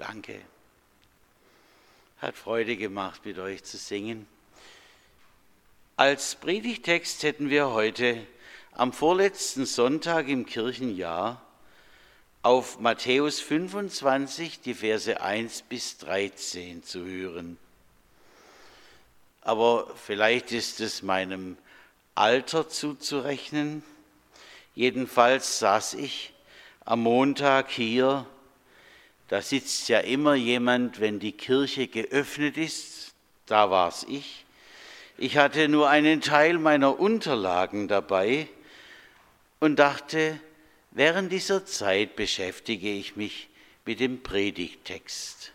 Danke. Hat Freude gemacht, mit euch zu singen. Als Predigtext hätten wir heute am vorletzten Sonntag im Kirchenjahr auf Matthäus 25 die Verse 1 bis 13 zu hören. Aber vielleicht ist es meinem Alter zuzurechnen. Jedenfalls saß ich am Montag hier da sitzt ja immer jemand, wenn die Kirche geöffnet ist, da war's ich. Ich hatte nur einen Teil meiner Unterlagen dabei und dachte, während dieser Zeit beschäftige ich mich mit dem Predigtext.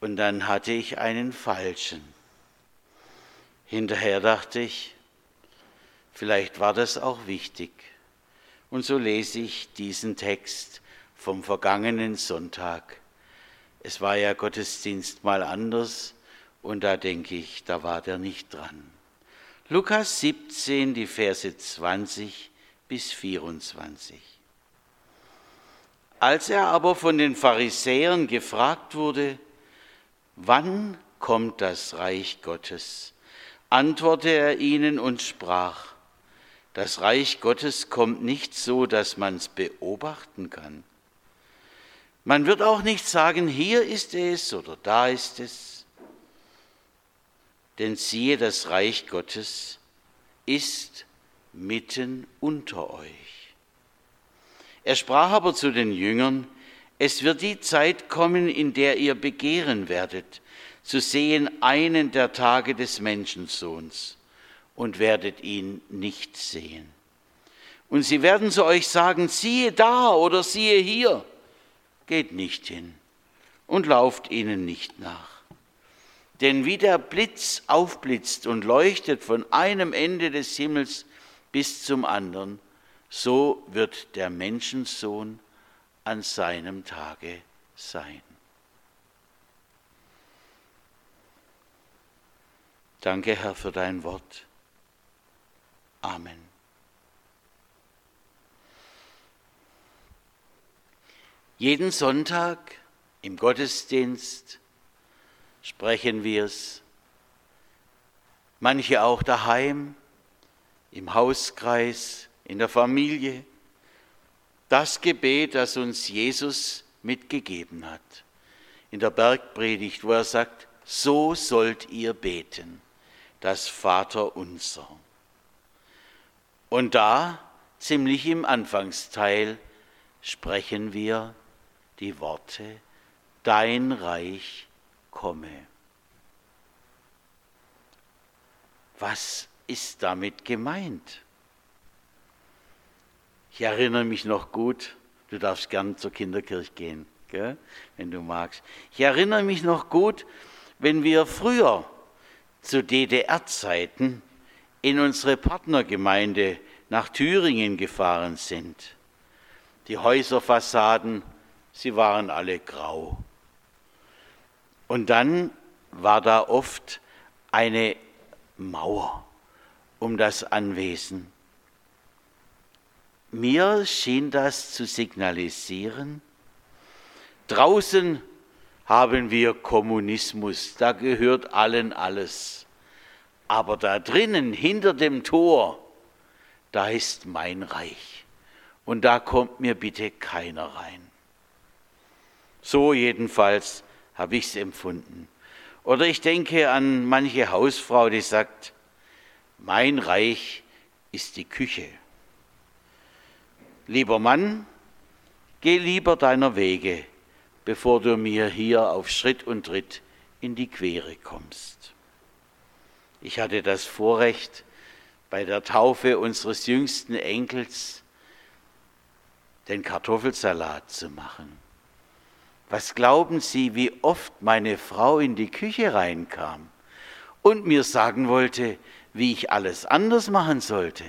Und dann hatte ich einen falschen. Hinterher dachte ich, vielleicht war das auch wichtig. Und so lese ich diesen Text vom vergangenen Sonntag. Es war ja Gottesdienst mal anders und da denke ich, da war der nicht dran. Lukas 17, die Verse 20 bis 24. Als er aber von den Pharisäern gefragt wurde, wann kommt das Reich Gottes, antwortete er ihnen und sprach, das Reich Gottes kommt nicht so, dass man es beobachten kann. Man wird auch nicht sagen, hier ist es oder da ist es. Denn siehe, das Reich Gottes ist mitten unter euch. Er sprach aber zu den Jüngern, es wird die Zeit kommen, in der ihr begehren werdet, zu sehen einen der Tage des Menschensohns und werdet ihn nicht sehen. Und sie werden zu euch sagen, siehe da oder siehe hier geht nicht hin und lauft ihnen nicht nach. Denn wie der Blitz aufblitzt und leuchtet von einem Ende des Himmels bis zum anderen, so wird der Menschensohn an seinem Tage sein. Danke, Herr, für dein Wort. Amen. Jeden Sonntag im Gottesdienst sprechen wir es, manche auch daheim, im Hauskreis, in der Familie, das Gebet, das uns Jesus mitgegeben hat. In der Bergpredigt, wo er sagt, so sollt ihr beten, das Vater unser. Und da, ziemlich im Anfangsteil, sprechen wir die Worte, dein Reich komme. Was ist damit gemeint? Ich erinnere mich noch gut, du darfst gern zur Kinderkirche gehen, gell, wenn du magst. Ich erinnere mich noch gut, wenn wir früher zu DDR-Zeiten in unsere Partnergemeinde nach Thüringen gefahren sind. Die Häuserfassaden sie waren alle grau. Und dann war da oft eine Mauer um das Anwesen. Mir schien das zu signalisieren, draußen haben wir Kommunismus, da gehört allen alles. Aber da drinnen, hinter dem Tor, da ist mein Reich. Und da kommt mir bitte keiner rein. So jedenfalls habe ich es empfunden. Oder ich denke an manche Hausfrau, die sagt, mein Reich ist die Küche. Lieber Mann, geh lieber deiner Wege, bevor du mir hier auf Schritt und Tritt in die Quere kommst. Ich hatte das Vorrecht, bei der Taufe unseres jüngsten Enkels den Kartoffelsalat zu machen. Was glauben Sie, wie oft meine Frau in die Küche reinkam und mir sagen wollte, wie ich alles anders machen sollte?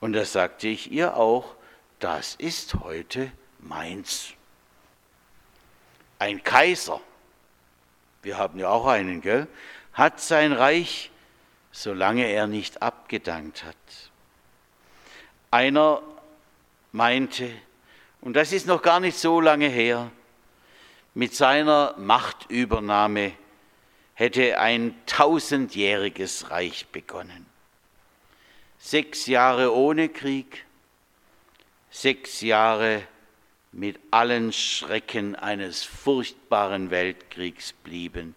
Und da sagte ich ihr auch, das ist heute meins. Ein Kaiser, wir haben ja auch einen, gell, hat sein Reich, solange er nicht abgedankt hat. Einer meinte, und das ist noch gar nicht so lange her, mit seiner Machtübernahme hätte ein tausendjähriges Reich begonnen. Sechs Jahre ohne Krieg, sechs Jahre mit allen Schrecken eines furchtbaren Weltkriegs blieben,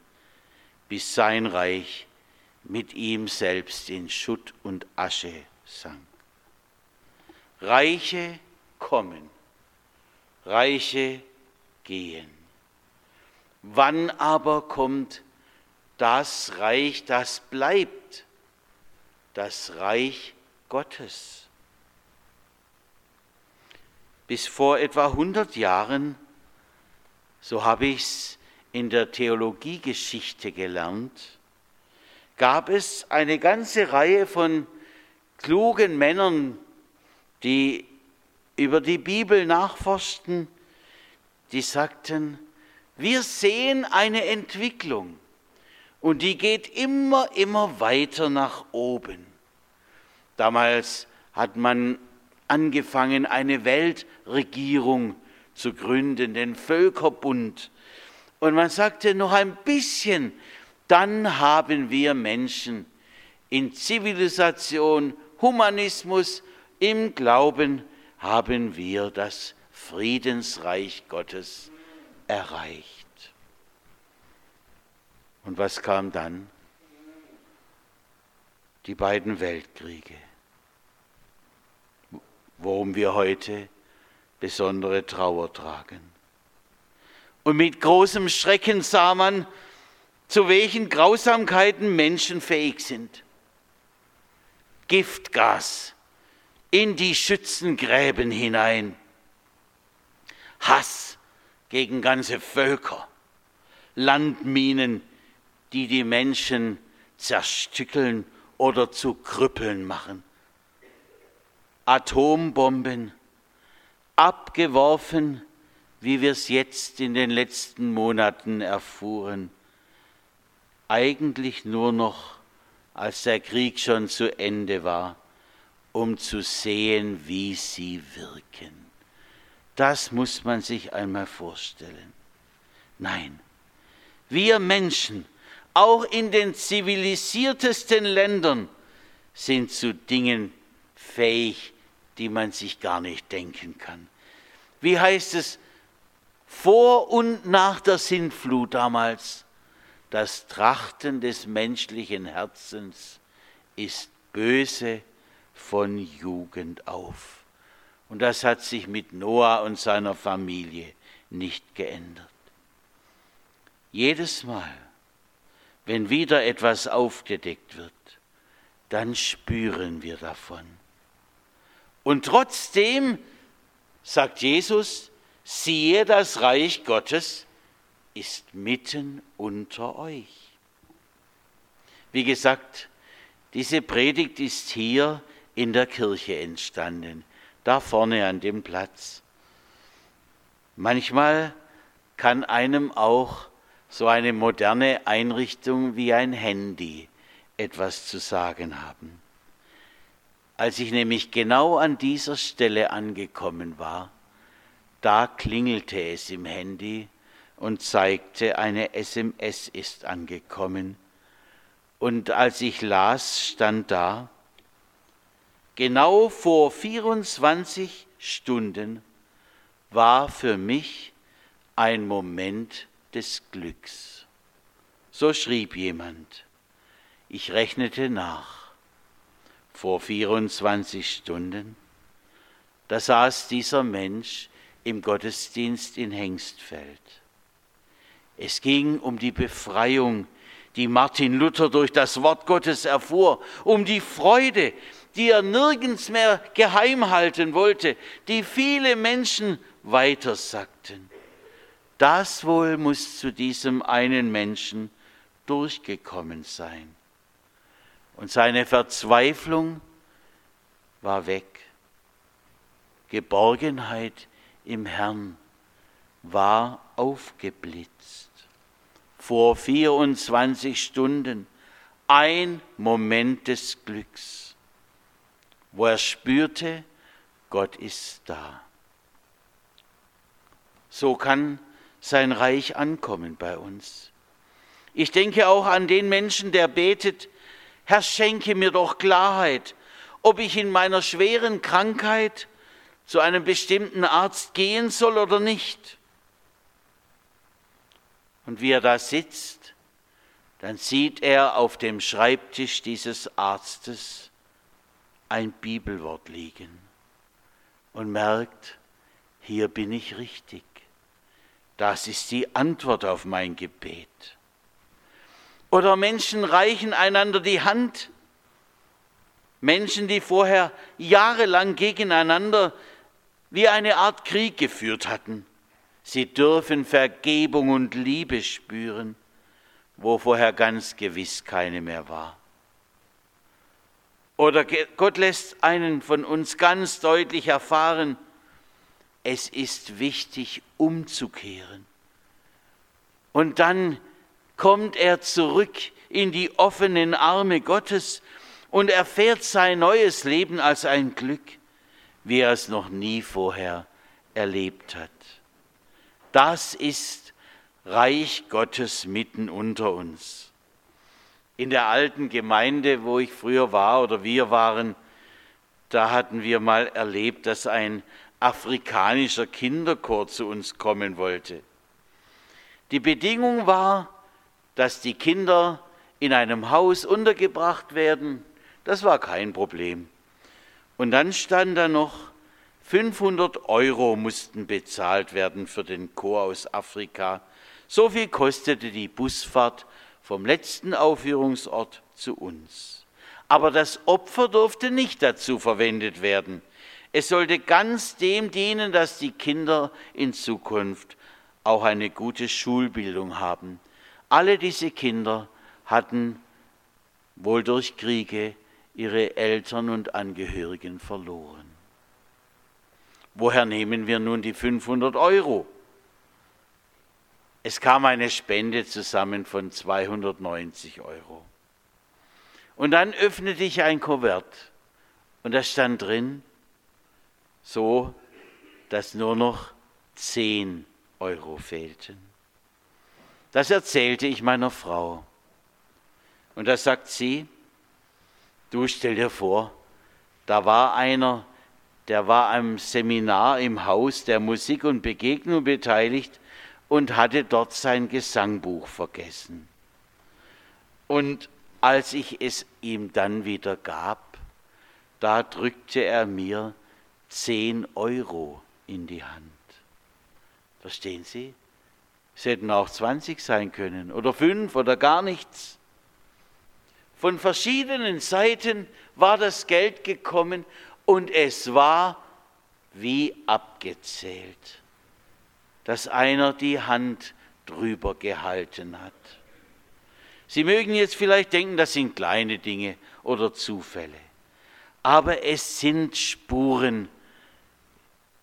bis sein Reich mit ihm selbst in Schutt und Asche sank. Reiche kommen, Reiche gehen. Wann aber kommt das Reich, das bleibt, das Reich Gottes? Bis vor etwa 100 Jahren, so habe ich es in der Theologiegeschichte gelernt, gab es eine ganze Reihe von klugen Männern, die über die Bibel nachforschten, die sagten, wir sehen eine Entwicklung und die geht immer, immer weiter nach oben. Damals hat man angefangen, eine Weltregierung zu gründen, den Völkerbund. Und man sagte noch ein bisschen, dann haben wir Menschen in Zivilisation, Humanismus, im Glauben haben wir das Friedensreich Gottes erreicht. Und was kam dann? Die beiden Weltkriege, worum wir heute besondere Trauer tragen. Und mit großem Schrecken sah man, zu welchen Grausamkeiten Menschen fähig sind. Giftgas in die Schützengräben hinein, Hass gegen ganze Völker, Landminen, die die Menschen zerstückeln oder zu Krüppeln machen, Atombomben, abgeworfen, wie wir es jetzt in den letzten Monaten erfuhren, eigentlich nur noch, als der Krieg schon zu Ende war, um zu sehen, wie sie wirken. Das muss man sich einmal vorstellen. Nein, wir Menschen, auch in den zivilisiertesten Ländern, sind zu Dingen fähig, die man sich gar nicht denken kann. Wie heißt es vor und nach der Sintflut damals? das Trachten des menschlichen Herzens ist böse von Jugend auf. Und das hat sich mit Noah und seiner Familie nicht geändert. Jedes Mal, wenn wieder etwas aufgedeckt wird, dann spüren wir davon. Und trotzdem, sagt Jesus, siehe das Reich Gottes ist mitten unter euch. Wie gesagt, diese Predigt ist hier in der Kirche entstanden, da vorne an dem Platz. Manchmal kann einem auch so eine moderne Einrichtung wie ein Handy etwas zu sagen haben. Als ich nämlich genau an dieser Stelle angekommen war, da klingelte es im Handy und zeigte, eine SMS ist angekommen. Und als ich las, stand da, genau vor 24 Stunden war für mich ein Moment des Glücks. So schrieb jemand. Ich rechnete nach. Vor 24 Stunden, da saß dieser Mensch im Gottesdienst in Hengstfeld. Es ging um die Befreiung, die Martin Luther durch das Wort Gottes erfuhr, um die Freude, die er nirgends mehr geheim halten wollte, die viele Menschen weitersagten. Das wohl muss zu diesem einen Menschen durchgekommen sein. Und seine Verzweiflung war weg. Geborgenheit im Herrn war aufgeblitzt vor 24 Stunden ein Moment des Glücks, wo er spürte, Gott ist da. So kann sein Reich ankommen bei uns. Ich denke auch an den Menschen, der betet, Herr, schenke mir doch Klarheit, ob ich in meiner schweren Krankheit zu einem bestimmten Arzt gehen soll oder nicht. Und wie er da sitzt, dann sieht er auf dem Schreibtisch dieses Arztes ein Bibelwort liegen und merkt, hier bin ich richtig. Das ist die Antwort auf mein Gebet. Oder Menschen reichen einander die Hand. Menschen, die vorher jahrelang gegeneinander wie eine Art Krieg geführt hatten. Sie dürfen Vergebung und Liebe spüren, wo vorher ganz gewiss keine mehr war. Oder Gott lässt einen von uns ganz deutlich erfahren, es ist wichtig umzukehren. Und dann kommt er zurück in die offenen Arme Gottes und erfährt sein neues Leben als ein Glück, wie er es noch nie vorher erlebt hat. Das ist Reich Gottes mitten unter uns. In der alten Gemeinde, wo ich früher war oder wir waren, da hatten wir mal erlebt, dass ein afrikanischer Kinderchor zu uns kommen wollte. Die Bedingung war, dass die Kinder in einem Haus untergebracht werden. Das war kein Problem. Und dann stand da noch, 500 Euro mussten bezahlt werden für den Chor aus Afrika. So viel kostete die Busfahrt vom letzten Aufführungsort zu uns. Aber das Opfer durfte nicht dazu verwendet werden. Es sollte ganz dem dienen, dass die Kinder in Zukunft auch eine gute Schulbildung haben. Alle diese Kinder hatten wohl durch Kriege ihre Eltern und Angehörigen verloren. Woher nehmen wir nun die 500 Euro? Es kam eine Spende zusammen von 290 Euro. Und dann öffnete ich ein Kuvert und da stand drin, so dass nur noch 10 Euro fehlten. Das erzählte ich meiner Frau. Und da sagt sie, du stell dir vor, da war einer, der war am Seminar im Haus der Musik und Begegnung beteiligt und hatte dort sein Gesangbuch vergessen. Und als ich es ihm dann wieder gab, da drückte er mir zehn Euro in die Hand. Verstehen Sie? Es hätten auch 20 sein können oder fünf oder gar nichts. Von verschiedenen Seiten war das Geld gekommen und es war wie abgezählt, dass einer die Hand drüber gehalten hat. Sie mögen jetzt vielleicht denken, das sind kleine Dinge oder Zufälle, aber es sind Spuren,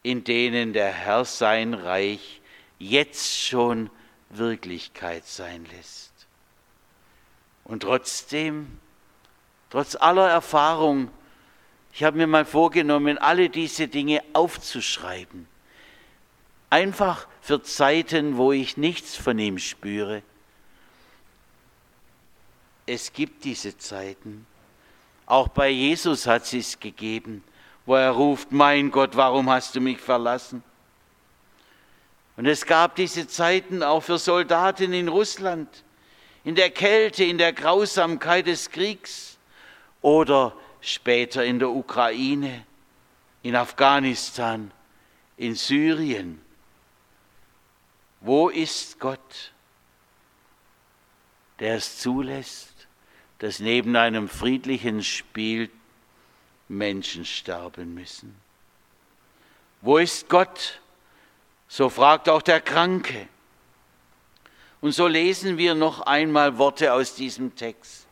in denen der Herr sein Reich jetzt schon Wirklichkeit sein lässt. Und trotzdem, trotz aller Erfahrung, ich habe mir mal vorgenommen, alle diese Dinge aufzuschreiben. Einfach für Zeiten, wo ich nichts von ihm spüre. Es gibt diese Zeiten. Auch bei Jesus hat sie es gegeben, wo er ruft, mein Gott, warum hast du mich verlassen? Und es gab diese Zeiten auch für Soldaten in Russland, in der Kälte, in der Grausamkeit des Kriegs oder später in der Ukraine, in Afghanistan, in Syrien. Wo ist Gott, der es zulässt, dass neben einem friedlichen Spiel Menschen sterben müssen? Wo ist Gott, so fragt auch der Kranke. Und so lesen wir noch einmal Worte aus diesem Text.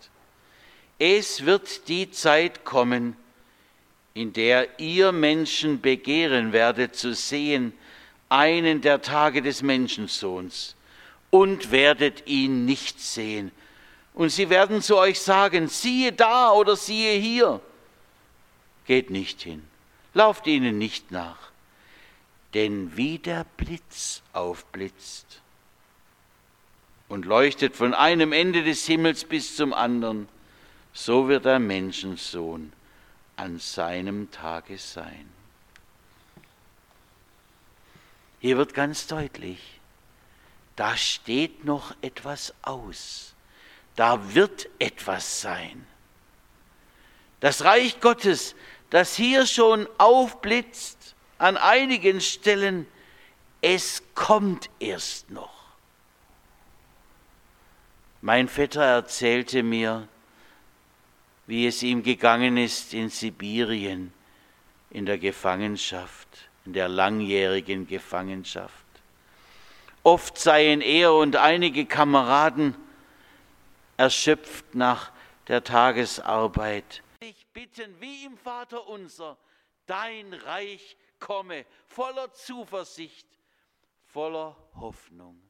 Es wird die Zeit kommen, in der ihr Menschen begehren werdet zu sehen, einen der Tage des Menschensohns, und werdet ihn nicht sehen. Und sie werden zu euch sagen, siehe da oder siehe hier. Geht nicht hin, lauft ihnen nicht nach denn wie der Blitz aufblitzt und leuchtet von einem Ende des Himmels bis zum anderen, so wird der Menschensohn an seinem Tage sein. Hier wird ganz deutlich, da steht noch etwas aus, da wird etwas sein. Das Reich Gottes, das hier schon aufblitzt an einigen Stellen, es kommt erst noch. Mein Vetter erzählte mir, wie es ihm gegangen ist in Sibirien, in der Gefangenschaft, in der langjährigen Gefangenschaft. Oft seien er und einige Kameraden erschöpft nach der Tagesarbeit. Ich bitten, wie im Vater unser, dein Reich komme, voller Zuversicht, voller Hoffnung.